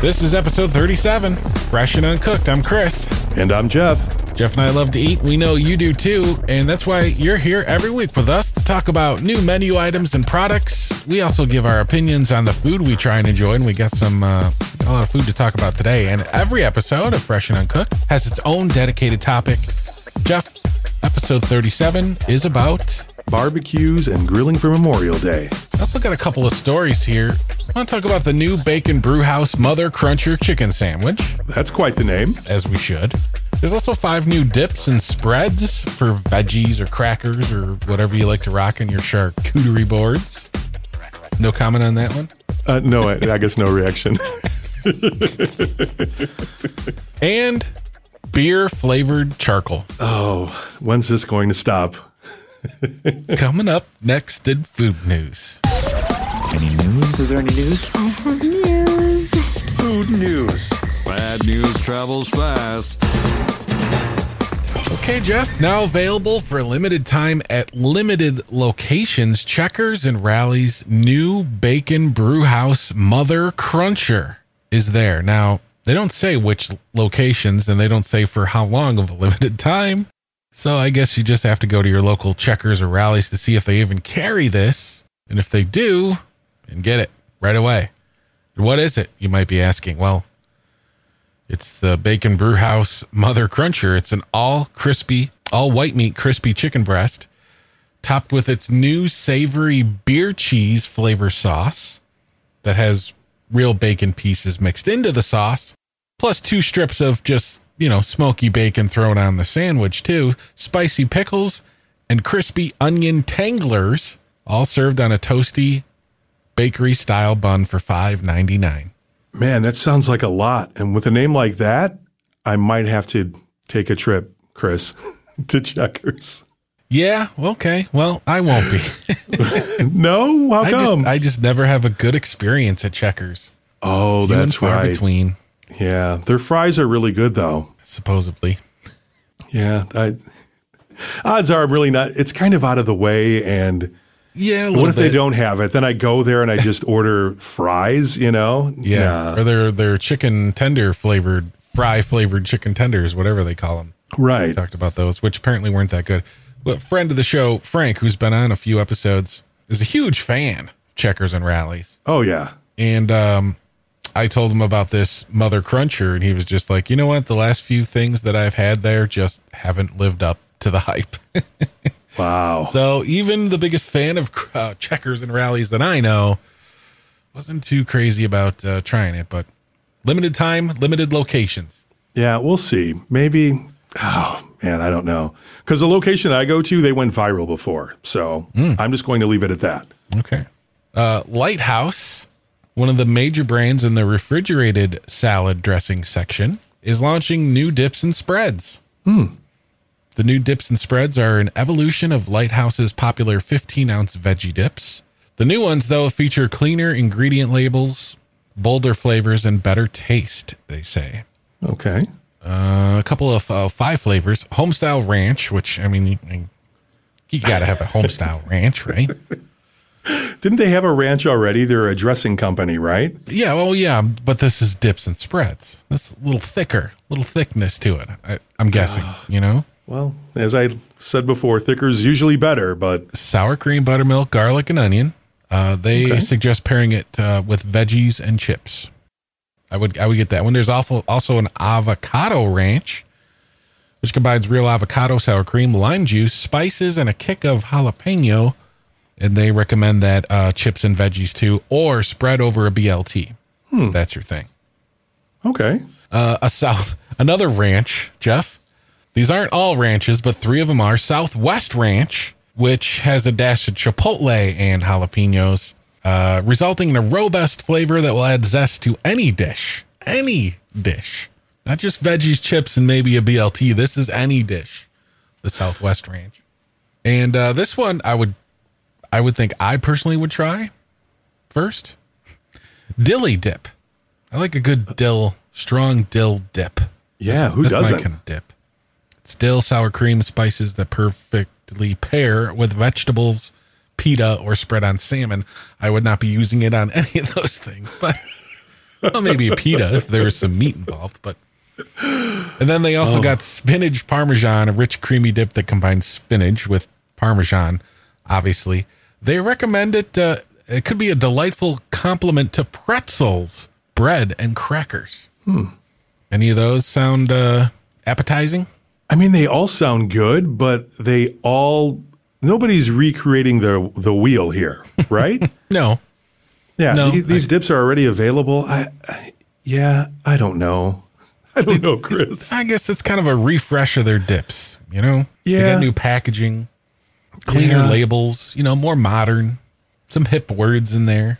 This is episode 37, Fresh and Uncooked. I'm Chris. And I'm Jeff. Jeff and I love to eat. We know you do too. And that's why you're here every week with us to talk about new menu items and products. We also give our opinions on the food we try and enjoy. And we got some, uh, a lot of food to talk about today. And every episode of Fresh and Uncooked has its own dedicated topic. Jeff, episode 37 is about barbecues and grilling for Memorial Day. Look at a couple of stories here. I want to talk about the new Bacon Brewhouse Mother Cruncher Chicken Sandwich. That's quite the name. As we should. There's also five new dips and spreads for veggies or crackers or whatever you like to rock on your charcuterie boards. No comment on that one? Uh, no, I, I guess no reaction. and beer flavored charcoal. Oh, when's this going to stop? Coming up next in food news. Any news? Is there any news? I have news. Food news. Bad news travels fast. Okay, Jeff. Now available for a limited time at limited locations, Checkers and Rally's new Bacon Brewhouse Mother Cruncher is there. Now, they don't say which locations and they don't say for how long of a limited time. So I guess you just have to go to your local checkers or Rally's to see if they even carry this. And if they do, and get it right away. What is it? You might be asking. Well, it's the Bacon Brewhouse Mother Cruncher. It's an all crispy, all white meat crispy chicken breast, topped with its new savory beer cheese flavor sauce that has real bacon pieces mixed into the sauce, plus two strips of just you know, smoky bacon thrown on the sandwich too, spicy pickles, and crispy onion tanglers, all served on a toasty bakery style bun for five ninety nine. Man, that sounds like a lot. And with a name like that, I might have to take a trip, Chris, to Checkers. Yeah, okay. Well, I won't be. no, how I come? Just, I just never have a good experience at Checkers. Oh, Few that's right. Between. Yeah, their fries are really good though. Supposedly. Yeah, I, odds are I'm really not. It's kind of out of the way, and yeah. what if bit. they don't have it? Then I go there and I just order fries. You know? Yeah, nah. or their their chicken tender flavored fry flavored chicken tenders, whatever they call them. Right. We talked about those, which apparently weren't that good. But friend of the show, Frank, who's been on a few episodes, is a huge fan of Checkers and Rally's. Oh yeah. And um, I told him about this Mother Cruncher, and he was just like, you know what? The last few things that I've had there just haven't lived up to the hype. wow. So even the biggest fan of uh, checkers and Rally's that I know wasn't too crazy about uh, trying it, but limited time, limited locations. Yeah, we'll see. Maybe. Oh man, I don't know. Because the location I go to, they went viral before, so mm. I'm just going to leave it at that. Okay. Uh, Lighthouse one of the major brands in the refrigerated salad dressing section, is launching new dips and spreads. Hmm. The new dips and spreads are an evolution of Lighthouse's popular 15 ounce veggie dips. The new ones, though, feature cleaner ingredient labels, bolder flavors, and better taste, they say. Okay. Uh, a couple of uh, five flavors homestyle ranch, which, I mean, you, you got to have a homestyle ranch, right? Didn't they have a ranch already? They're a dressing company, right? Yeah, well, yeah, but this is dips and spreads. This a little thicker, a little thickness to it. I, am guessing, you know. Well, as I said before, thicker is usually better, but sour cream, buttermilk, garlic, and onion. Uh, they okay. suggest pairing it uh, with veggies and chips. I would I would get that one. There's also also an avocado ranch, which combines real avocado, sour cream, lime juice, spices, and a kick of jalapeno and they recommend that uh, chips and veggies too, or spread over a BLT. Hmm. That's your thing. Okay. Uh, a south, another ranch, Jeff. These aren't all ranches, but three of them are Southwest Ranch, which has a dash of chipotle and jalapenos, uh, resulting in a robust flavor that will add zest to any dish. Any dish, not just veggies, chips, and maybe a BLT. This is any dish. The Southwest Ranch, and uh, this one I would I would think I personally would try first. Dilly dip. I like a good dill, strong dill dip. Yeah, that's, who that's doesn't? Kind of dip. It's dill, sour cream, spices that perfectly pair with vegetables, pita, or spread on salmon. I would not be using it on any of those things, but well, maybe a pita if there was some meat involved, but. And then they also got spinach parmesan, a rich creamy dip that combines spinach with parmesan. Obviously, they recommend it. Uh, it could be a delightful complement to pretzels, bread, and crackers. Any of those sound uh, appetizing? I mean, they all sound good, but they all nobody's recreating the the wheel here, right? No, yeah, No, the- these dips are already available. I, I, yeah, I don't know. I don't know, Chris. I guess it's kind of a refresh of their dips. You know, they Yeah. got new packaging, cleaner Yeah. labels. You know, more modern. Some hip words in there.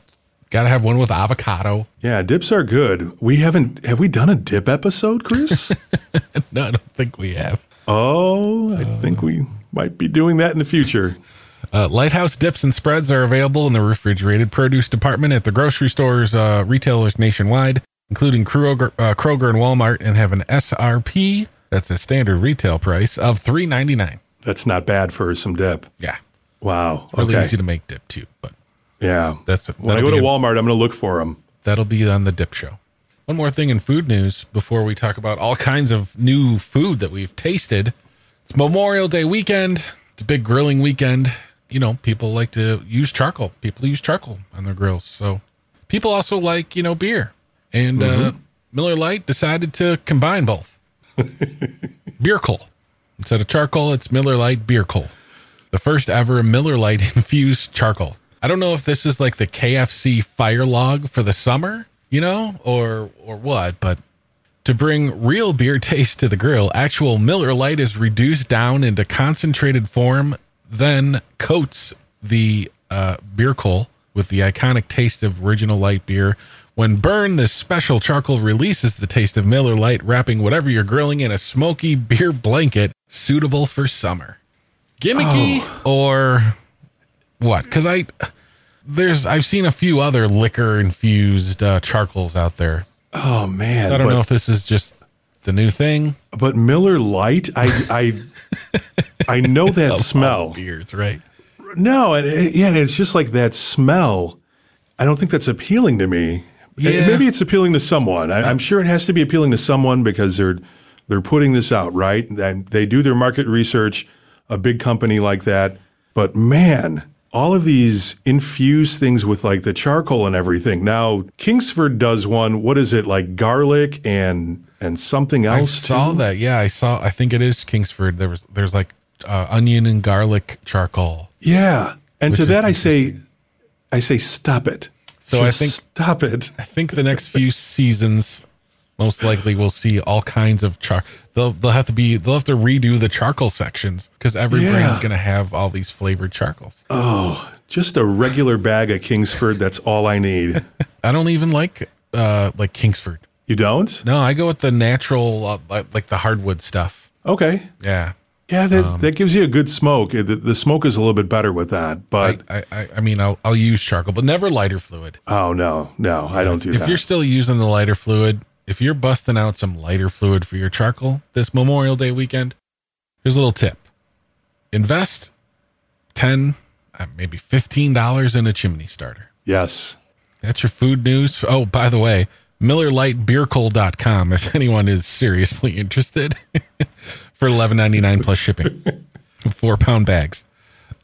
Got to have one with avocado. Yeah, dips are good. We haven't have we done a dip episode, Chris? No, I don't think we have. oh, I think we might be doing that in the future. Uh, Lighthouse dips and spreads are available in the refrigerated produce department at the grocery stores, uh, retailers nationwide, including Kroger, uh, Kroger and Walmart, and have an SRP. That's a standard retail price of three ninety nine. That's not bad for some dip. Yeah, Wow. really okay. easy to make dip too. But yeah. that's when I go to be- Walmart, I'm going to look for them. That'll be on the dip show. One more thing in food news before we talk about all kinds of new food that we've tasted. It's Memorial Day weekend. It's a big grilling weekend. You know, people like to use charcoal. People use charcoal on their grills. So people also like, you know, beer. And uh, Miller Lite decided to combine both. beer coal. Instead of charcoal, it's Miller Lite beer coal. The first ever Miller Lite infused charcoal. I don't know if this is like the KFC fire log for the summer, you know, or or what, but to bring real beer taste to the grill, actual Miller Lite is reduced down into concentrated form, then coats the uh, beer coal with the iconic taste of original light beer. When burned, this special charcoal releases the taste of Miller Lite, wrapping whatever you're grilling in a smoky beer blanket suitable for summer. Gimmicky or what? Because I there's I've seen a few other liquor infused uh, charcoals out there. Oh man. I don't but, know if this is just the new thing. but Miller Lite, I I I know that smell. Beers, right? No, and it, yeah, it's just like that smell. I don't think that's appealing to me. Yeah. Maybe it's appealing to someone. I, I'm sure it has to be appealing to someone because they're they're putting this out, right? And they do their market research. A big company like that, but man, all of these infused things with like the charcoal and everything. Now Kingsford does one. What is it like? Garlic and and something else? I saw too? that. Yeah, I saw. I think it is Kingsford. There was there's like uh, onion and garlic charcoal. Yeah, and to that I say, I say, stop it. So I think- stop it. I think the next few seasons, most likely, we'll see all kinds of char. They'll they'll have to be they'll have to redo the charcoal sections because every Yeah. brand's gonna have all these flavored charcoals. Oh, just a regular bag of Kingsford. That's all I need. I don't even like uh like Kingsford. You don't? No, I go with the natural uh, like, like the hardwood stuff. Okay. Yeah. Yeah, that, that gives you a good smoke. The, the smoke is a little bit better with that. But I, I, I mean, I'll, I'll use charcoal, but never lighter fluid. oh no, no, I don't do If that. If you're still using the lighter fluid, if you're busting out some lighter fluid for your charcoal this Memorial Day weekend, here's a little tip: invest ten, uh, maybe fifteen dollars in a chimney starter. yes. That's your food news. Oh, by the way, MillerLightBeerCoal.com if anyone is seriously interested for eleven ninety nine plus shipping. Four pound bags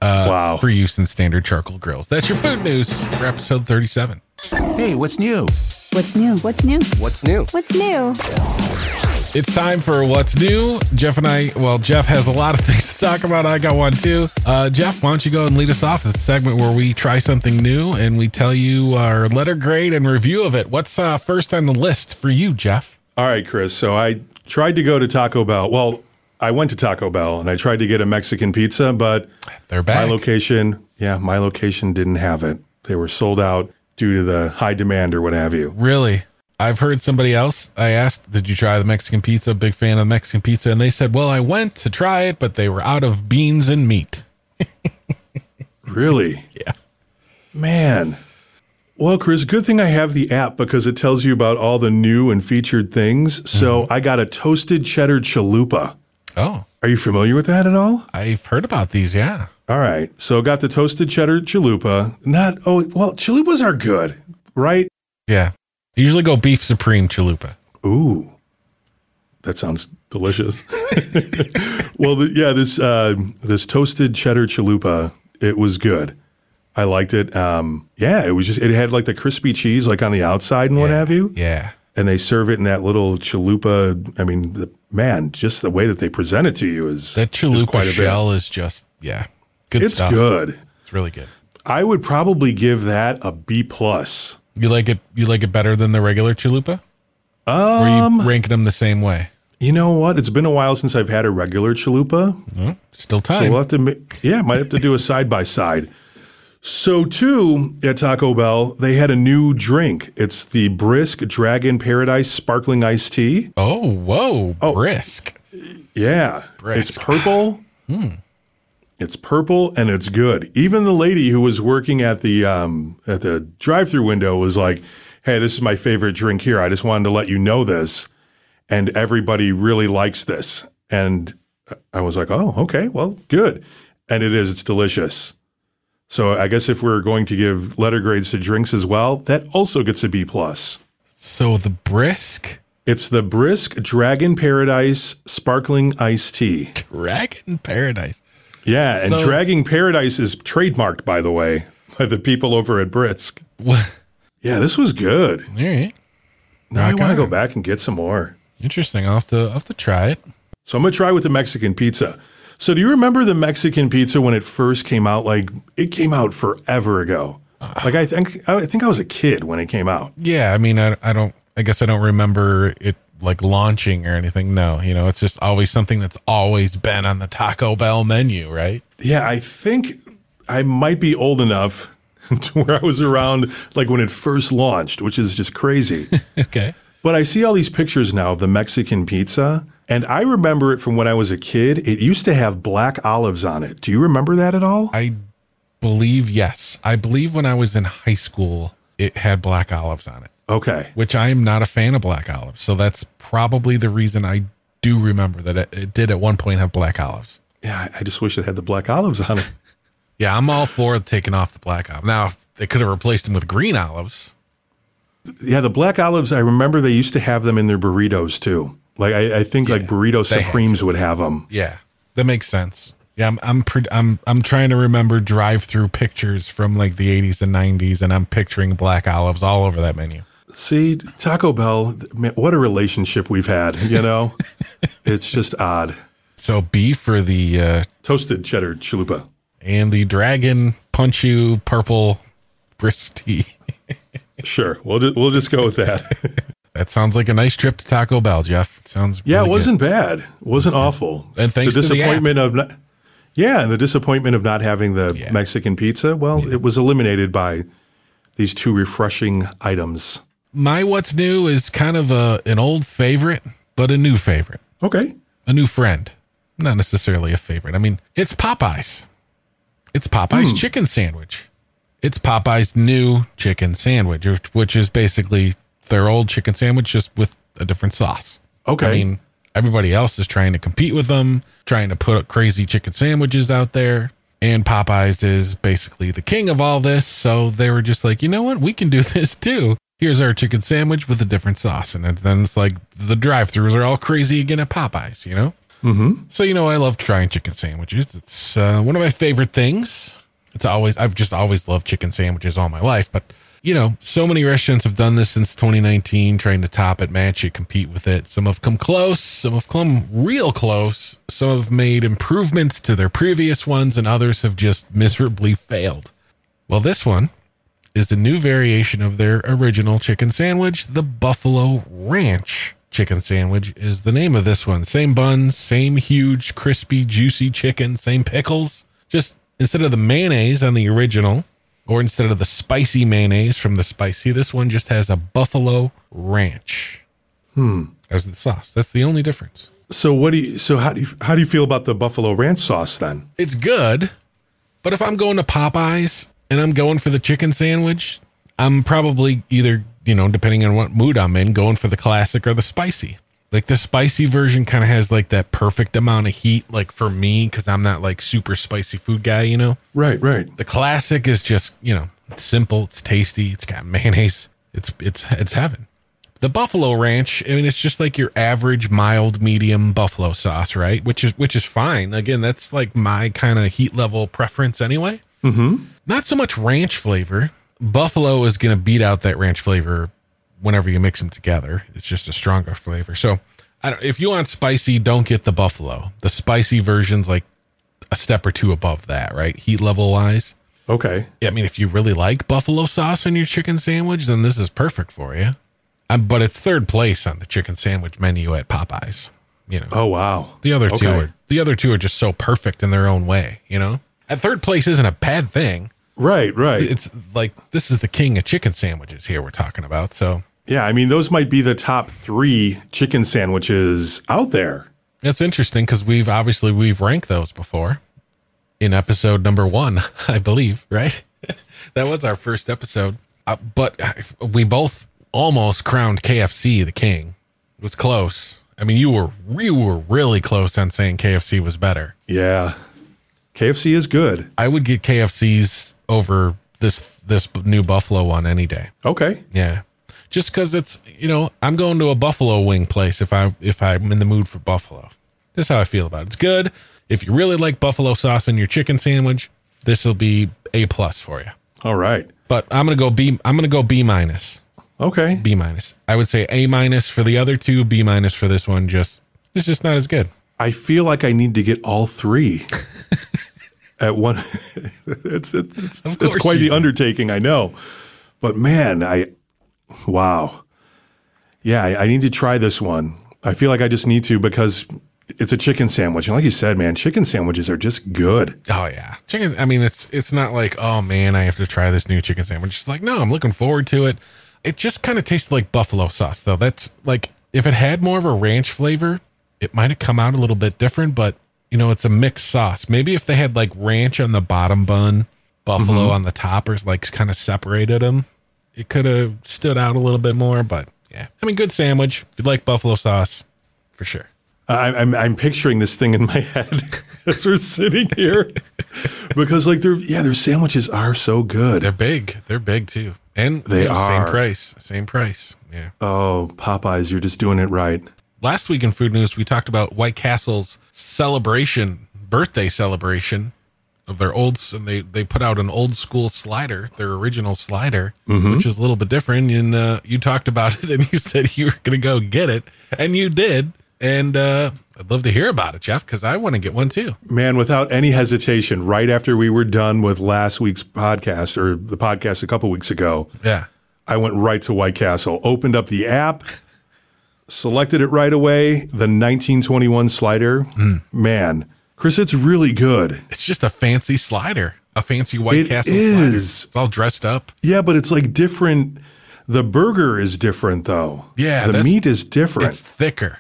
wow. for use in standard charcoal grills. That's your food news for episode 37. Hey, what's new? What's new? What's new? What's new? What's new? It's time for what's new. Jeff and I, well, Jeff has a lot of things to talk about. I got one too. Uh, Jeff, why don't you go and lead us off? It's a segment where we try something new and we tell you our letter grade and review of it. What's uh, first on the list for you, Jeff? All right, Chris. So I tried to go to Taco Bell. Well, I went to Taco Bell and I tried to get a Mexican pizza, but They're my location, yeah, my location didn't have it. They were sold out due to the high demand or what have you. really? I've heard somebody else. I asked, "Did you try the Mexican pizza?" Big fan of the Mexican pizza, and they said, "Well, I went to try it, but they were out of beans and meat." Really? Yeah. Man. Well, Chris, good thing I have the app because it tells you about all the new and featured things. So mm-hmm. I got a toasted cheddar chalupa. Oh, Are you familiar with that at all? I've heard about these. Yeah. All right. So got the toasted cheddar chalupa. Not, oh, well, chalupas are good, right? Yeah. I usually go beef supreme chalupa. Ooh, that sounds delicious. well, the, yeah, this uh, this toasted cheddar chalupa, it was good. I liked it. Um, yeah, it was just it had like the crispy cheese like on the outside and what have you. Yeah. And they serve it in that little chalupa. I mean, the, man, just the way that they present it to you is That chalupa quite a bit. shell is just yeah. Good It's stuff. good. It's really good. I would probably give that a B plus. You like it you like it better than the regular chalupa? Um or are you ranking them the same way? You know what? It's been a while since I've had a regular chalupa. Well, still So we'll have to, yeah, might have to do a side by side. So too at Taco Bell, they had a new drink. It's the Brisk Dragon Paradise Sparkling Iced Tea. oh, whoa, oh, brisk. Yeah, Brisk. it's purple. It's purple and it's good. Even the lady who was working at the um, at the drive-through window was like, "Hey, this is my favorite drink here. I just wanted to let you know this." And everybody really likes this. And I was like, "Oh, okay. Well, good." And it is. It's delicious. So I guess if we're going to give letter grades to drinks as well, that also gets a B plus. So the brisk It's the Brisk Dragon Paradise Sparkling Iced Tea. Dragon Paradise. Yeah, and So- Dragon Paradise is trademarked, by the way, by the people over at Brisk. What? Yeah, this was good. All right. Now I want to go back and get some more. Interesting. I'll have to I'll have to try it. So I'm going to try with the Mexican pizza. So do you remember the Mexican pizza when it first came out? Like it came out forever ago. Ah. Like I think I think I was a kid when it came out. Yeah, I mean I I don't I guess I don't remember it like launching or anything. No, you know, it's just always something that's always been on the Taco Bell menu, right? Yeah, I think I might be old enough to where I was around like when it first launched, which is just crazy. Okay. But I see all these pictures now of the Mexican pizza, and I remember it from when I was a kid. It used to have black olives on it. Do you remember that at all? I believe yes. I believe when I was in high school it had black olives on it, Okay. which I am not a fan of black olives. So that's probably the reason I do remember that it, it did at one point have black olives. Yeah, I just wish it had the black olives on it. Yeah, I'm all for taking off the black olive. Now, they could have replaced them with green olives. Yeah, the black olives, I remember they used to have them in their burritos too. Like I, I think like burrito supremes would have them. Yeah, that makes sense. Yeah, I'm I'm pre- I'm I'm trying to remember drive-through pictures from like the 80s and 90s, and I'm picturing black olives all over that menu. See, Taco Bell, man, what a relationship we've had. You know, it's just odd. So B for the uh, Toasted cheddar chalupa. and the dragon punch you purple brisk tea. Sure, we'll just, we'll just go with that. That sounds like a nice trip to Taco Bell, Jeff. Sounds Yeah, really it wasn't bad. It wasn't awful. And thanks the to the disappointment of not, yeah, and the disappointment of not having the Yeah. Mexican pizza. Well, it was eliminated by these two refreshing items. My what's new is kind of a an old favorite, but a new favorite. Okay, a new friend. Not necessarily a favorite. I mean, it's Popeyes. It's Popeyes Hmm. chicken sandwich. It's Popeyes new chicken sandwich, which- is basically their old chicken sandwich just with a different sauce. okay. I mean, everybody else is trying to compete with them, trying to put up crazy chicken sandwiches out there. And Popeyes is basically the king of all this. So they were just like, you know what? We can do this too. Here's our chicken sandwich with a different sauce. And then it's like the drive throughs are all crazy again at Popeyes, you know? Mm-hmm. So, you know, I love trying chicken sandwiches. It's uh, one of my favorite things. It's always, I've just always loved chicken sandwiches all my life. But, you know, so many restaurants have done this since 2019, trying to top it, match it, compete with it. Some have come close, some have come real close, some have made improvements to their previous ones, and others have just miserably failed. Well, this one is a new variation of their original chicken sandwich, the Buffalo Ranch chicken sandwich is the name of this one. Same buns, same huge, crispy, juicy chicken, same pickles. Just instead of the mayonnaise on the original, or instead of the spicy mayonnaise from the spicy, this one just has a Buffalo Ranch. Hmm. As the sauce. That's the only difference. so what do you? So how do you how do you feel about the buffalo ranch sauce then? It's good, but if I'm going to Popeyes and I'm going for the chicken sandwich, I'm probably either, you know, depending on what mood I'm in, going for the classic or the spicy. Like the spicy version kind of has like that perfect amount of heat, like for me, because I'm not like super spicy food guy, you know? Right, right. The classic is just, you know, it's simple, it's tasty, it's got mayonnaise. It's it's it's heaven. The buffalo ranch, I mean, it's just like your average mild medium buffalo sauce, right? Which is which is fine. Again, that's like my kind of heat level preference anyway. Mm-hmm. Not so much ranch flavor. Buffalo is going to beat out that ranch flavor whenever you mix them together. It's just a stronger flavor. So, I don't, if you want spicy, don't get the buffalo. The spicy version's like a step or two above that, right? Heat level wise. Okay. I mean, if you really like buffalo sauce in your chicken sandwich, then this is perfect for you. Um, but it's third place on the chicken sandwich menu at Popeyes. You know, Oh wow. the other two are the other two are just so perfect in their own way. You know, at third place isn't a bad thing. Right, right. It's like this is the king of chicken sandwiches here we're talking about. So Yeah, I mean those might be the top three chicken sandwiches out there. That's interesting because we've obviously we've ranked those before in episode number one, I believe, right? that was our first episode, uh, but we both almost crowned KFC the king. It was close. I mean, you were you were really close on saying KFC was better. Yeah. KFC is good. I would get KFC's over this this new Buffalo one any day. Okay. Yeah. Just because it's you know I'm going to a buffalo wing place if I if I'm in the mood for buffalo. That's how I feel about it. It's good. If you really like buffalo sauce in your chicken sandwich, this will be a plus for you. All right. But I'm gonna go B. I'm gonna go B minus. Okay. B minus. I would say A minus for the other two. B minus for this one. Just it's just not as good. I feel like I need to get all three at one. it's it's, it's, quite the do. undertaking, I know. But man, I wow. Yeah, I, I need to try this one. I feel like I just need to because it's a chicken sandwich, and like you said, man, chicken sandwiches are just good. Oh yeah, chicken. I mean, it's it's not like oh man, I have to try this new chicken sandwich. It's like no, I'm looking forward to it. It just kind of tastes like buffalo sauce though. That's like if it had more of a ranch flavor, it might have come out a little bit different. But you know, it's a mixed sauce. Maybe if they had like ranch on the bottom bun, buffalo mm-hmm. on the top, or like kind of separated them, it could have stood out a little bit more. But yeah, I mean, good sandwich. If you like buffalo sauce, for sure. I, I'm I'm picturing this thing in my head as we're sitting here because like they're yeah their sandwiches are so good. They're big. They're big too, and They you know, are. same price. Same price. Yeah. Oh, Popeyes, you're just doing it right. Last week in food news we talked about white castle's celebration birthday celebration of their old and they they put out an old school slider their original slider which is a little bit different. And uh, you talked about it and you said you were gonna go get it. And you did. And uh, i'd love to hear about it jeff because i want to get one too. Man, without any hesitation, right after we were done with last week's podcast or the podcast a couple weeks ago, yeah. I went right to White Castle, opened up the app, selected it right away, the 1921 slider. Hmm. Man, Chris, it's really good. it's just a fancy slider a fancy white It castle is. slider it's all dressed up Yeah, but it's like different. The burger is different though. Yeah, The meat is different. it's thicker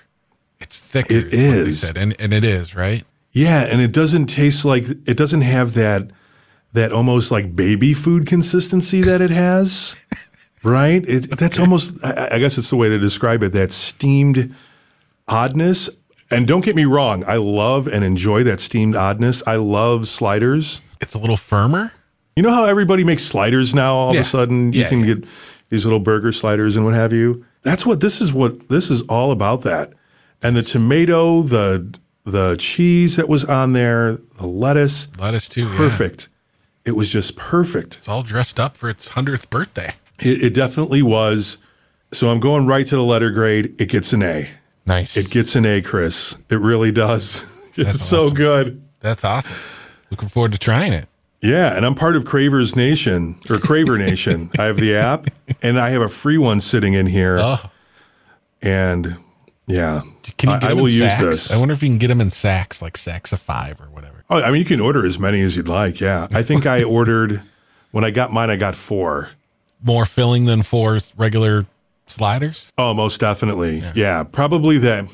it's thicker It is. said, and, and it is right Yeah, and it doesn't taste like it doesn't have that that almost like baby food consistency that it has. right? It, that's almost I, I guess it's the way to describe it, that steamed oddness. And don't get me wrong, I love and enjoy that steamed oddness. I love sliders. it's a little firmer You know how everybody makes sliders now all Yeah. of a sudden you Yeah, can yeah. get these little burger sliders and what have you. That's what this is what this is all about that. And the tomato, the the cheese that was on there, the lettuce, lettuce too yeah. perfect. It was just perfect. It's all dressed up for its hundredth birthday. It, it definitely was. So I'm going right to the letter grade. It gets an A. Nice. It gets an A, Chris. It really does. It's That's so awesome. good. That's awesome. Looking forward to trying it. Yeah, and I'm part of Cravers Nation or Craver Nation. I have the app, and I have a free one sitting in here. Oh, And yeah, can you I, get I will use sacks? this. I wonder if you can get them in sacks, like sacks of five or whatever. oh, I mean, you can order as many as you'd like. Yeah, I think I ordered when I got mine. I got four. More filling than four regular sliders. Oh, most definitely. Yeah. probably that.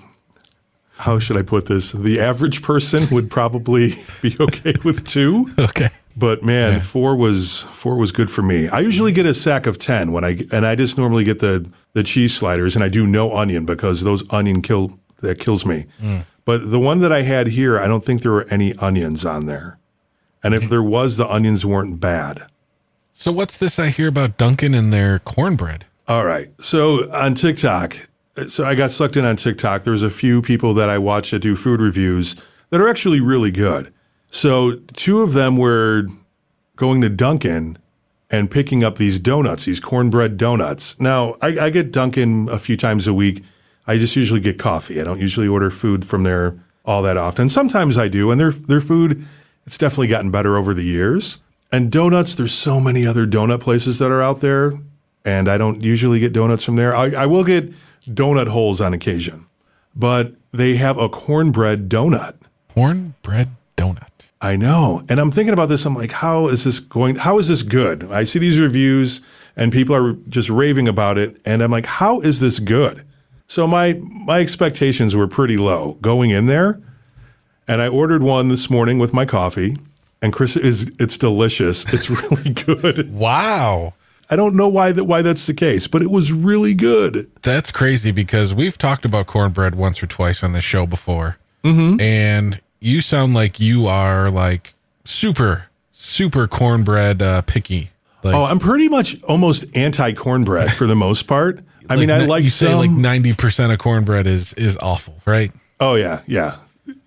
How should I put this? The average person would probably be okay with two, Okay. but man, four was four was good for me. I usually get a sack of ten when I and I just normally get the the cheese sliders, and I do no onion because those onion kill that kills me. Mm. But the one that I had here, I don't think there were any onions on there, and if there was, the onions weren't bad. So what's this I hear about Dunkin' and their cornbread? All right. So on TikTok, so I got sucked in on TikTok. There's a few people that I watch that do food reviews that are actually really good. So two of them were going to Dunkin' and picking up these donuts, these cornbread donuts. Now I, I get Dunkin' a few times a week. I just usually get coffee. I don't usually order food from there all that often. Sometimes I do, and their their food it's definitely gotten better over the years. And donuts, there's so many other donut places that are out there, and I don't usually get donuts from there. I, I will get donut holes on occasion, but they have a cornbread donut. Cornbread donut. I know. And I'm thinking about this. I'm like, how is this going? How is this good? I see these reviews and people are just raving about it. And I'm like, how is this good? So my, my expectations were pretty low going in there. And I ordered one this morning with my coffee. And Chris is, it's delicious. It's really good. Wow. I don't know why that, why that's the case, but it was really good. That's crazy because we've talked about cornbread once or twice on this show before. Mm-hmm. And you sound like you are like super, super cornbread uh, picky. Like, Oh, I'm pretty much almost anti cornbread for the most part. I mean, I like you say like ninety percent of cornbread is is awful, right? oh yeah, yeah.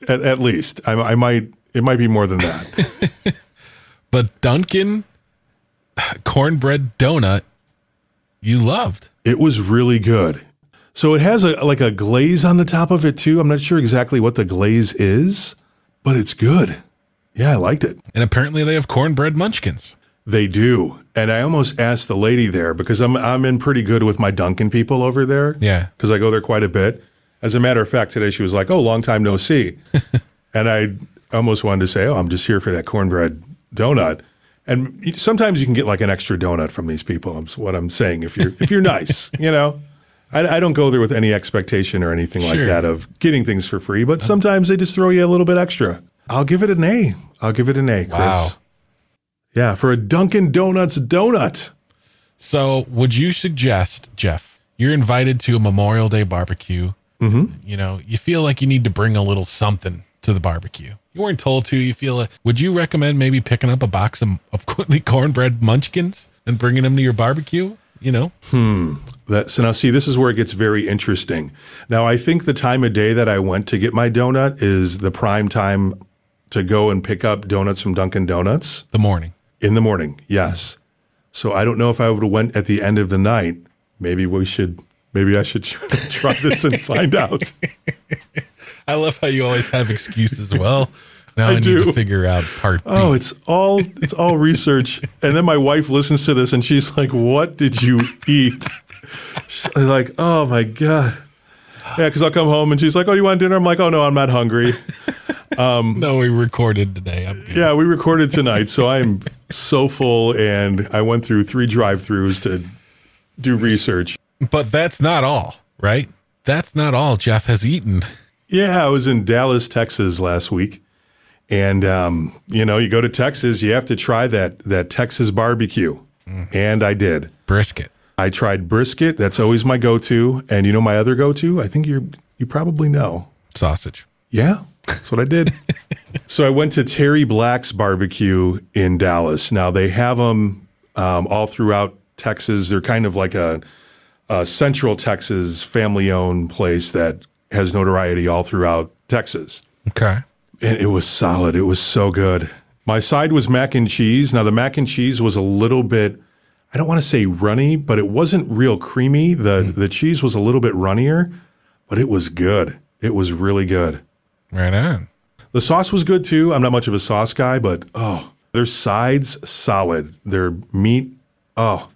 At, at least I, I might. It might be more than that. But Dunkin' cornbread donut, you loved. it was really good. So it has a like a glaze on the top of it too. I'm not sure exactly what the glaze is, but it's good. Yeah, I liked it. And apparently they have cornbread munchkins. They do. And I almost asked the lady there because I'm I'm in pretty good with my Dunkin' people over there. Yeah. Because I go there quite a bit. As a matter of fact, today she was like, "Oh, long time no see," and I almost wanted to say, "Oh, I'm just here for that cornbread donut." And sometimes you can get like an extra donut from these people. I'm what I'm saying. If you're if you're nice, you know. I, I don't go there with any expectation or anything like that of getting things for free, but sometimes they just throw you a little bit extra. I'll give it an A. I'll give it an A, Chris. Wow. Yeah, for a Dunkin' Donuts donut. So would you suggest, Jeff, you're invited to a Memorial Day barbecue. Mm-hmm. You know, you feel like you need to bring a little something to the barbecue. You weren't told to. You feel it. Would you recommend maybe picking up a box of, of cornbread munchkins and bringing them to your barbecue? You know, Hmm. That, so now, see, this is where it gets very interesting. Now, I think the time of day that I went to get my donut is the prime time to go and pick up donuts from Dunkin' Donuts the morning. in the morning. Yes. So I don't know if I would have went at the end of the night. Maybe we should. Maybe I should try this and find out. I love how you always have excuses. Well, now I, need do. to figure out part B. Oh, it's all it's all research. And then my wife listens to this and she's like, "What did you eat?" She's like, "Oh my god." Yeah, because I'll come home and she's like, "Oh, you want dinner?" I'm like, "Oh no, I'm not hungry." Um, no, we recorded today. Yeah, we recorded tonight, so I'm so full, and I went through three drive-throughs to do research. But that's not all, right? That's not all Jeff has eaten. Yeah, I was in Dallas, Texas last week, and um, you know, you go to Texas, you have to try that that Texas barbecue, and I did. Brisket. I tried brisket. That's always my go-to, and you know my other go-to. I think you you probably know. Sausage. Yeah, that's what I did. so I went to Terry Black's barbecue in Dallas. Now they have them um, all throughout Texas. They're kind of like a, a central Texas family-owned place that has notoriety all throughout Texas. Okay. And it was solid. It was so good. My side was mac and cheese. Now the mac and cheese was a little bit I don't want to say runny, but it wasn't real creamy. The the cheese was a little bit runnier, but it was good. It was really good. Right on. The sauce was good too. I'm not much of a sauce guy, but oh, their sides solid. Their meat, oh,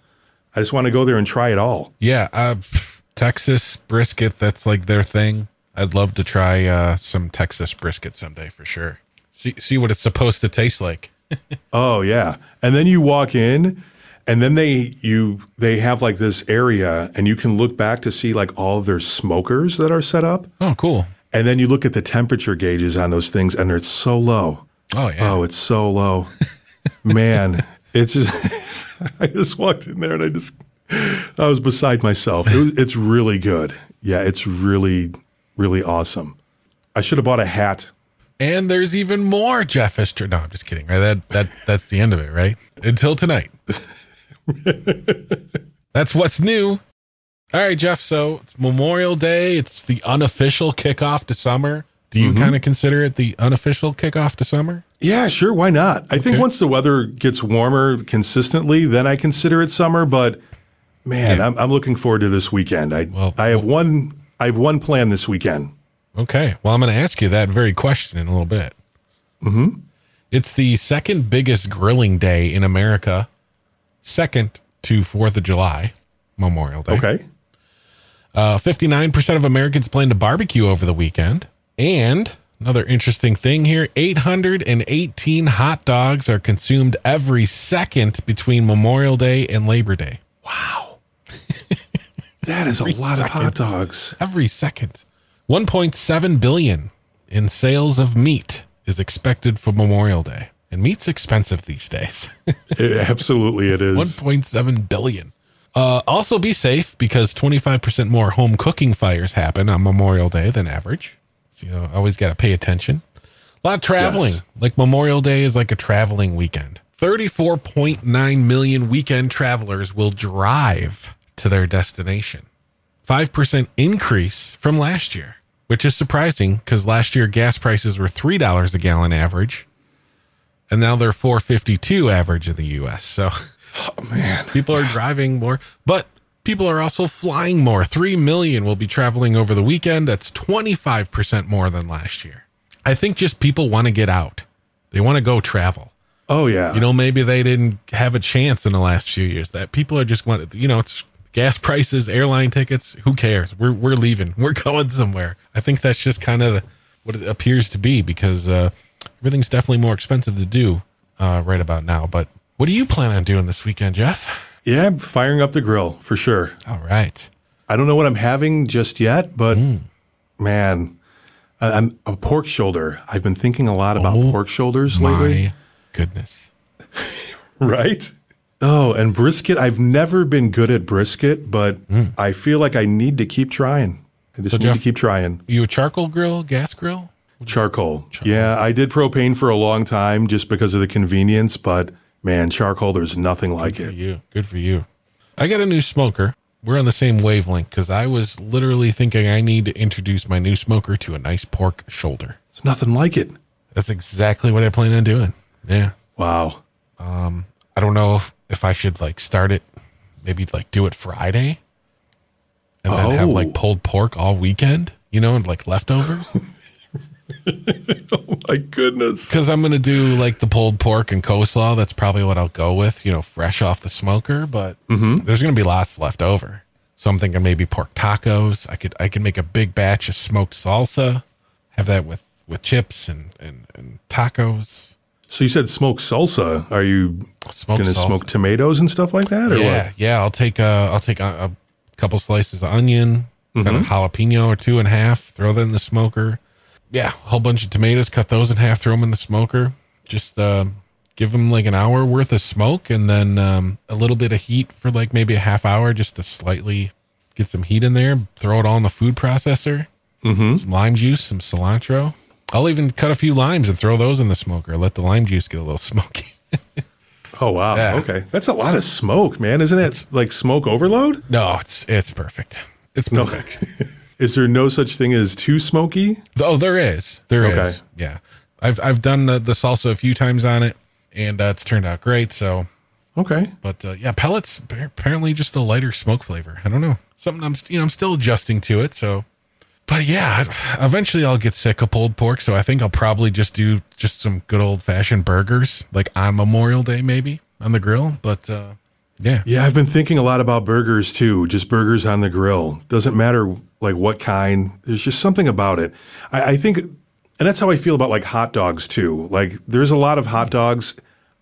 I just want to go there and try it all. Yeah. Uh, Texas brisket. That's like their thing. I'd love to try uh, some Texas brisket someday for sure. See, see what it's supposed to taste like. Oh yeah. And then you walk in and then they you they have like this area and you can look back to see like all of their smokers that are set up. Oh, cool. And then you look at the temperature gauges on those things and it's so low. Oh, yeah. Oh, it's so low. Man, it's just I just walked in there and I just I was beside myself. It was, it's really good. Yeah, it's really really awesome. I should have bought a hat. And there's even more Jeff Esther. No, I'm just kidding. Right? That that that's the end of it, right? Until tonight. that's what's new. All right, Jeff. So it's Memorial Day. It's the unofficial kickoff to summer. Do you mm-hmm. kind of consider it the unofficial kickoff to summer? Yeah, sure. Why not? I think once the weather gets warmer consistently, then I consider it summer. But man, Yeah. I'm, I'm looking forward to this weekend. I Well- I have one I have one plan this weekend. Okay. Well, I'm going to ask you that very question in a little bit. Mm-hmm. It's the second biggest grilling day in America, second to 4th of July, Memorial Day. Okay. Uh, 59% of Americans plan to barbecue over the weekend. And another interesting thing here 818 hot dogs are consumed every second between Memorial Day and Labor Day. That is a lot of hot dogs. Every second. 1.7 billion in sales of meat is expected for Memorial Day. And meat's expensive these days. It- absolutely, it is. 1.7 billion. Uh, also be safe because 25% more home cooking fires happen on Memorial Day than average. So you always got to pay attention. A lot of traveling. Yes. Like Memorial Day is like a traveling weekend. 34.9 million weekend travelers will drive to their destination. 5% increase from last year, which is surprising because last year gas prices were $3 a gallon average and now they're 452 average in the US. So oh, Man, people are driving more, but people are also flying more. 3 million will be traveling over the weekend. That's 25% more than last year. I think just people want to get out. They want to go travel. oh yeah. You know, maybe they didn't have a chance in the last few years. That people are just want, you know, it's gas prices, airline tickets. Who cares? We're we're leaving. We're going somewhere. I think that's just kind of what it appears to be because uh, everything's definitely more expensive to do uh, right about now. But what do you plan on doing this weekend, Jeff? yeah, I'm firing up the grill for sure. All right. I don't know what I'm having just yet, but Hmm. man, I'm a pork shoulder. I've been thinking a lot about Oh, pork shoulders lately. My goodness. Right? Oh, and brisket. I've never been good at brisket, but hmm. I feel like I need to keep trying. I just. So, need Jeff- to keep trying. You a charcoal grill, gas grill? Charcoal. Yeah, I did propane for a long time just because of the convenience, but man, charcoal, there's nothing like For it. you. Good for you. I got a new smoker. We're on the same wavelength because I was literally thinking I need to introduce my new smoker to a nice pork shoulder. It's nothing like it. That's exactly what I plan on doing. Yeah. Wow. Um, I don't know if, if I should like start it, maybe like do it Friday and then have Oh. like pulled pork all weekend, you know, and like leftovers. Oh my goodness. Because I'm going to do like the pulled pork and coleslaw. That's probably what I'll go with, you know, fresh off the smoker. But mm-hmm. there's going to be lots left over. So I'm thinking maybe pork tacos. I could I could make a big batch of smoked salsa, have that with with chips and and, and tacos. So you said smoked salsa. Are you going to smoke tomatoes and stuff like that, or yeah, what? yeah. I'll take a I'll take a, a couple slices of onion, kind of jalapeno or two and a half. Throw that in the smoker. Yeah, a whole bunch of tomatoes. Cut those in half. Throw them in the smoker. Just uh, give them like an hour worth of smoke, and then um, a little bit of heat for like maybe a half hour, just to slightly get some heat in there. Throw it all in the food processor. Mm-hmm. Some lime juice, some cilantro. I'll even cut a few limes and throw those in the smoker. Let the lime juice get a little smoky. Oh wow. Yeah. Okay, that's a lot of smoke, man. Isn't it like smoke overload? No, it's it's perfect. It's No. perfect. Is there no such thing as too smoky? Oh, there is. There is. Okay. Yeah. I've I've done the, the salsa a few times on it, and uh, it's turned out great. So, Okay. but uh, yeah, pellets apparently just a lighter smoke flavor. I don't know. Something I'm you know I'm still adjusting to it. So, but yeah, eventually I'll get sick of pulled pork. So I think I'll probably just do just some good old fashioned burgers, like on Memorial Day maybe on the grill. But uh, yeah, Yeah, I've been thinking a lot about burgers too. Just burgers on the grill. Doesn't matter like what kind. There's just something about it. I, I think, and that's how I feel about like hot dogs too. Like there's a lot of hot dogs.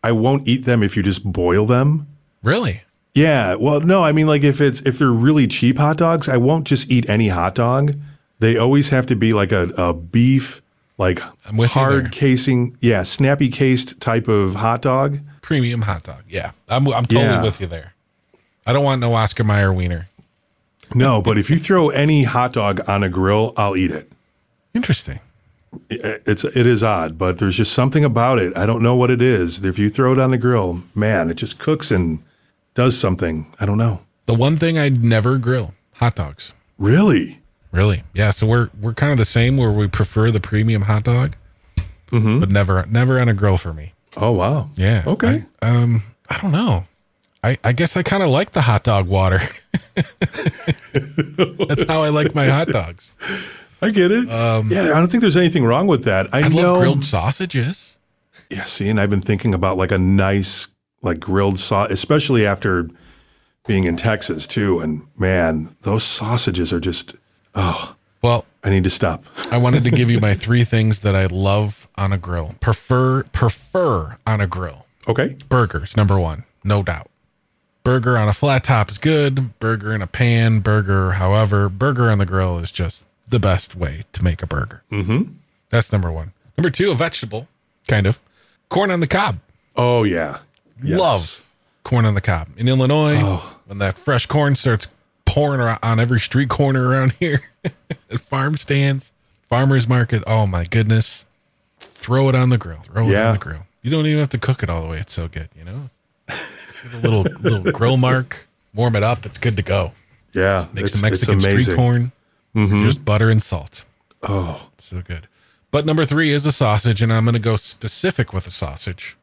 I won't eat them if you just boil them. really. Yeah. Well, no, I mean like if it's if they're really cheap hot dogs, I won't just eat any hot dog. They always have to be like a, a beef, like I'm with you hard casing, yeah, snappy cased type of hot dog. Premium hot dog. Yeah, I'm I'm totally Yeah. with you there. I don't want no Oscar Mayer wiener. No, but if you throw any hot dog on a grill, I'll eat it. Interesting. It's it is odd, but there's just something about it. I don't know what it is. If you throw it on the grill, man, it just cooks and does something. I don't know. The one thing I'd never grill hot dogs. Really? Really? Yeah. So we're we're kind of the same where we prefer the premium hot dog, but never never on a grill for me. Oh wow. Yeah. Okay. I, um, I don't know. I, I guess I kind of like the hot dog water. That's how I like my hot dogs. I get it. yeah, I don't think there's anything wrong with that. I, Um, I know. love grilled sausages. Yeah, see, and I've been thinking about like a nice like grilled sauce, especially after being in Texas too. And man, those sausages are just oh, Well, I need to stop. I wanted to give you my three things that I love on a grill. Prefer prefer on a grill. Okay. Burgers, number one, no doubt. Burger on a flat top is good. Burger in a pan, burger, however, burger on the grill is just the best way to make a burger. Mm-hmm. That's number one. Number two, a vegetable, kind of. Corn on the cob. Oh yeah. Yes. Love corn on the cob. In Illinois, oh. when that fresh corn starts ar- on every street corner around here, at farm stands, farmers market, oh my goodness. Throw it on the grill. Throw it Yeah. on the grill. You don't even have to cook it all the way. It's so good, you know? A little little grill mark, warm it up, it's good to go. Yeah. Make it's, some it's Mexican street amazing. Mm-hmm. corn. Just butter and salt. Oh, So good. But number three is a sausage, and I'm going to go specific with a sausage.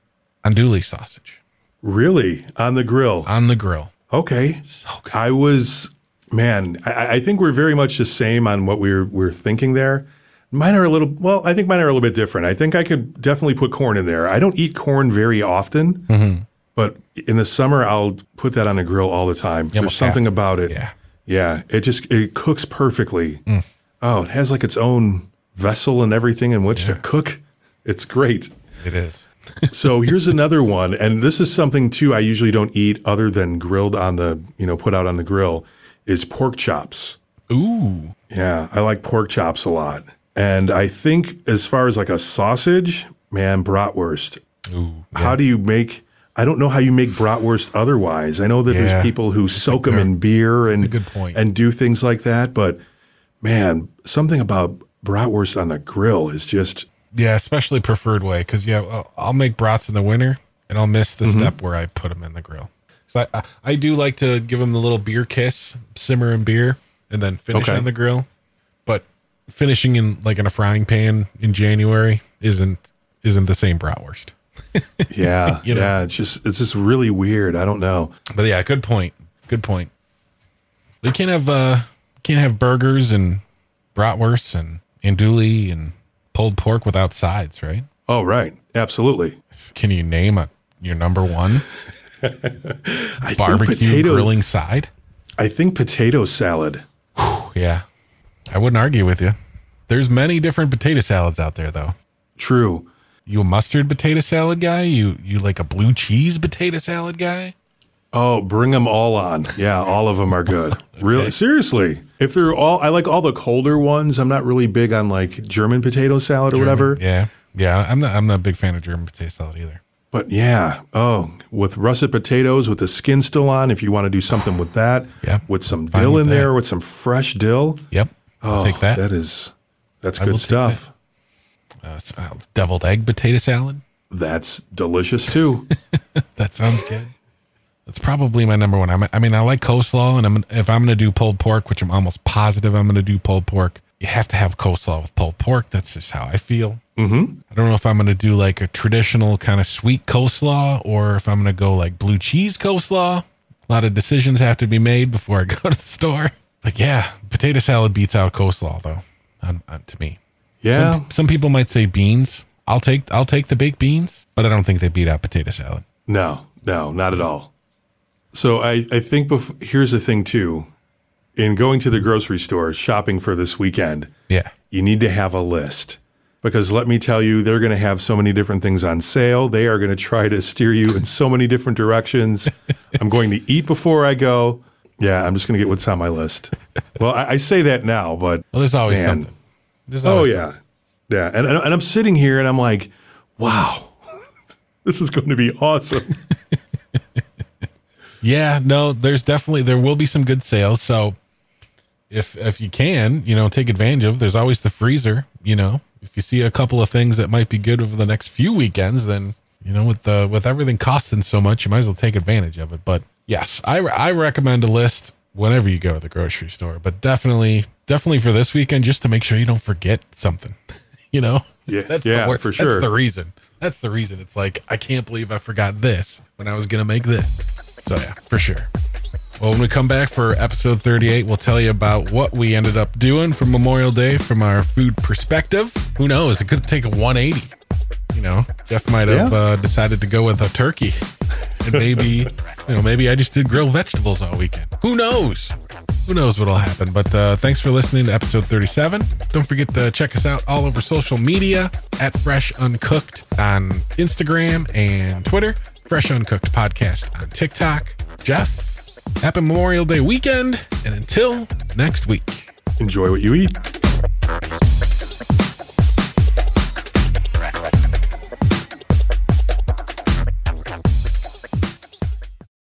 Andouille sausage really? On the grill? on the grill. Okay. So. I was, man, I, I think we're very much the same on what we're we're thinking there. Mine are a little, well, I think mine are a little bit different. I think I could definitely put corn in there. I don't eat corn very often, Mm-hmm. but in the summer I'll put that on the grill all the time. There's something about it. Yeah. Yeah. It just, it cooks perfectly. Mm. Oh, it has like its own vessel and everything in which to cook. It's great. It is. So here's another one, and this is something too I usually don't eat other than grilled on the, you know, put out on the grill, is pork chops. Ooh. Yeah, I like pork chops a lot. And I think as far as like a sausage, man, bratwurst. Ooh. How do you make I don't know how you make bratwurst otherwise. I know that Yeah. there's people who soak them in beer and good point. and do things like that, but man, something about bratwurst on the grill is just Yeah, especially preferred way because yeah, I'll, make brats in the winter and I'll miss Mm-hmm. the step where I put them in the grill. So I, I, I do like to give them the little beer kiss, simmer in beer, and then finish Okay. on the grill. But finishing in like in a frying pan in January isn't isn't the same bratwurst. yeah, You know. yeah, it's just it's just really weird. I don't know. But yeah, good point. Good point. You can't have uh can't have burgers and bratwursts and andouille and pulled pork without sides, right? Oh, right. Absolutely. Can you name a your number one I barbecue potato grilling side? I think potato salad. Yeah. I wouldn't argue with you. There's many different potato salads out there though. True. You a mustard potato salad guy? You you like a blue cheese potato salad guy? Oh, bring them all on. Yeah, all of them are good. Really, seriously. If they're all, I like all the colder ones. I'm not really big on like German potato salad or whatever. Yeah. Yeah. I'm not I'm not a big fan of German potato salad either. But yeah, oh, with russet potatoes with the skin still on. If you want to do something with that, Yeah, with some fine dill with in that. there, with some fresh dill. Yep. I'll Oh, take that. That is, that's will good take stuff. Uh, s- uh, deviled egg potato salad. That's delicious too. That sounds good. That's probably my number one. I mean, I mean, I like coleslaw, and I'm, if I'm going to do pulled pork, which I'm almost positive I'm going to do pulled pork, you have to have coleslaw with pulled pork. That's just how I feel. Mm-hmm. I don't know if I'm going to do like a traditional kind of sweet coleslaw or if I'm going to go like blue cheese coleslaw. A lot of decisions have to be made before I go to the store. But yeah, potato salad beats out coleslaw though, on, on, to me. Yeah. Some, some people might say beans. I'll take I'll take the baked beans, but I don't think they beat out potato salad. No, no, not at all. So I, I think bef- here's the thing too. In going to the grocery store shopping for this weekend, Yeah. you need to have a list because let me tell you, they're going to have so many different things on sale. They are going to try to steer you in so many different directions. I'm going to eat before I go. Yeah, I'm just going to get what's on my list. Well, I, I say that now, but Well, there's always Man. something. There's oh always yeah, yeah. And, and and I'm sitting here and I'm like, wow, this is going to be awesome. Yeah, no, there's definitely there will be some good sales. So if if you can, you know, take advantage of. There's always the freezer. You know, if you see a couple of things that might be good over the next few weekends, then you know, with the with everything costing so much, you might as well take advantage of it. But yes, I I recommend a list. whenever you go to the grocery store. But definitely, definitely for this weekend, just to make sure you don't forget something. You know, Yeah, that's yeah, the wor- for sure. That's the reason. That's the reason. It's like I can't believe I forgot this when I was gonna make this. So yeah, for sure. Well, when we come back for episode 38, we'll tell you about what we ended up doing for Memorial Day from our food perspective. Who knows? It could take a 180. You know, Jeff might have Yeah. uh, decided to go with a turkey, and maybe, you know, maybe I just did grilled vegetables all weekend. Who knows? Who knows what'll happen? But uh, thanks for listening to episode 37. Don't forget to check us out all over social media at Fresh Uncooked on Instagram and Twitter. Fresh Uncooked Podcast on TikTok. Jeff, Happy Memorial Day weekend, and until next week, enjoy what you eat.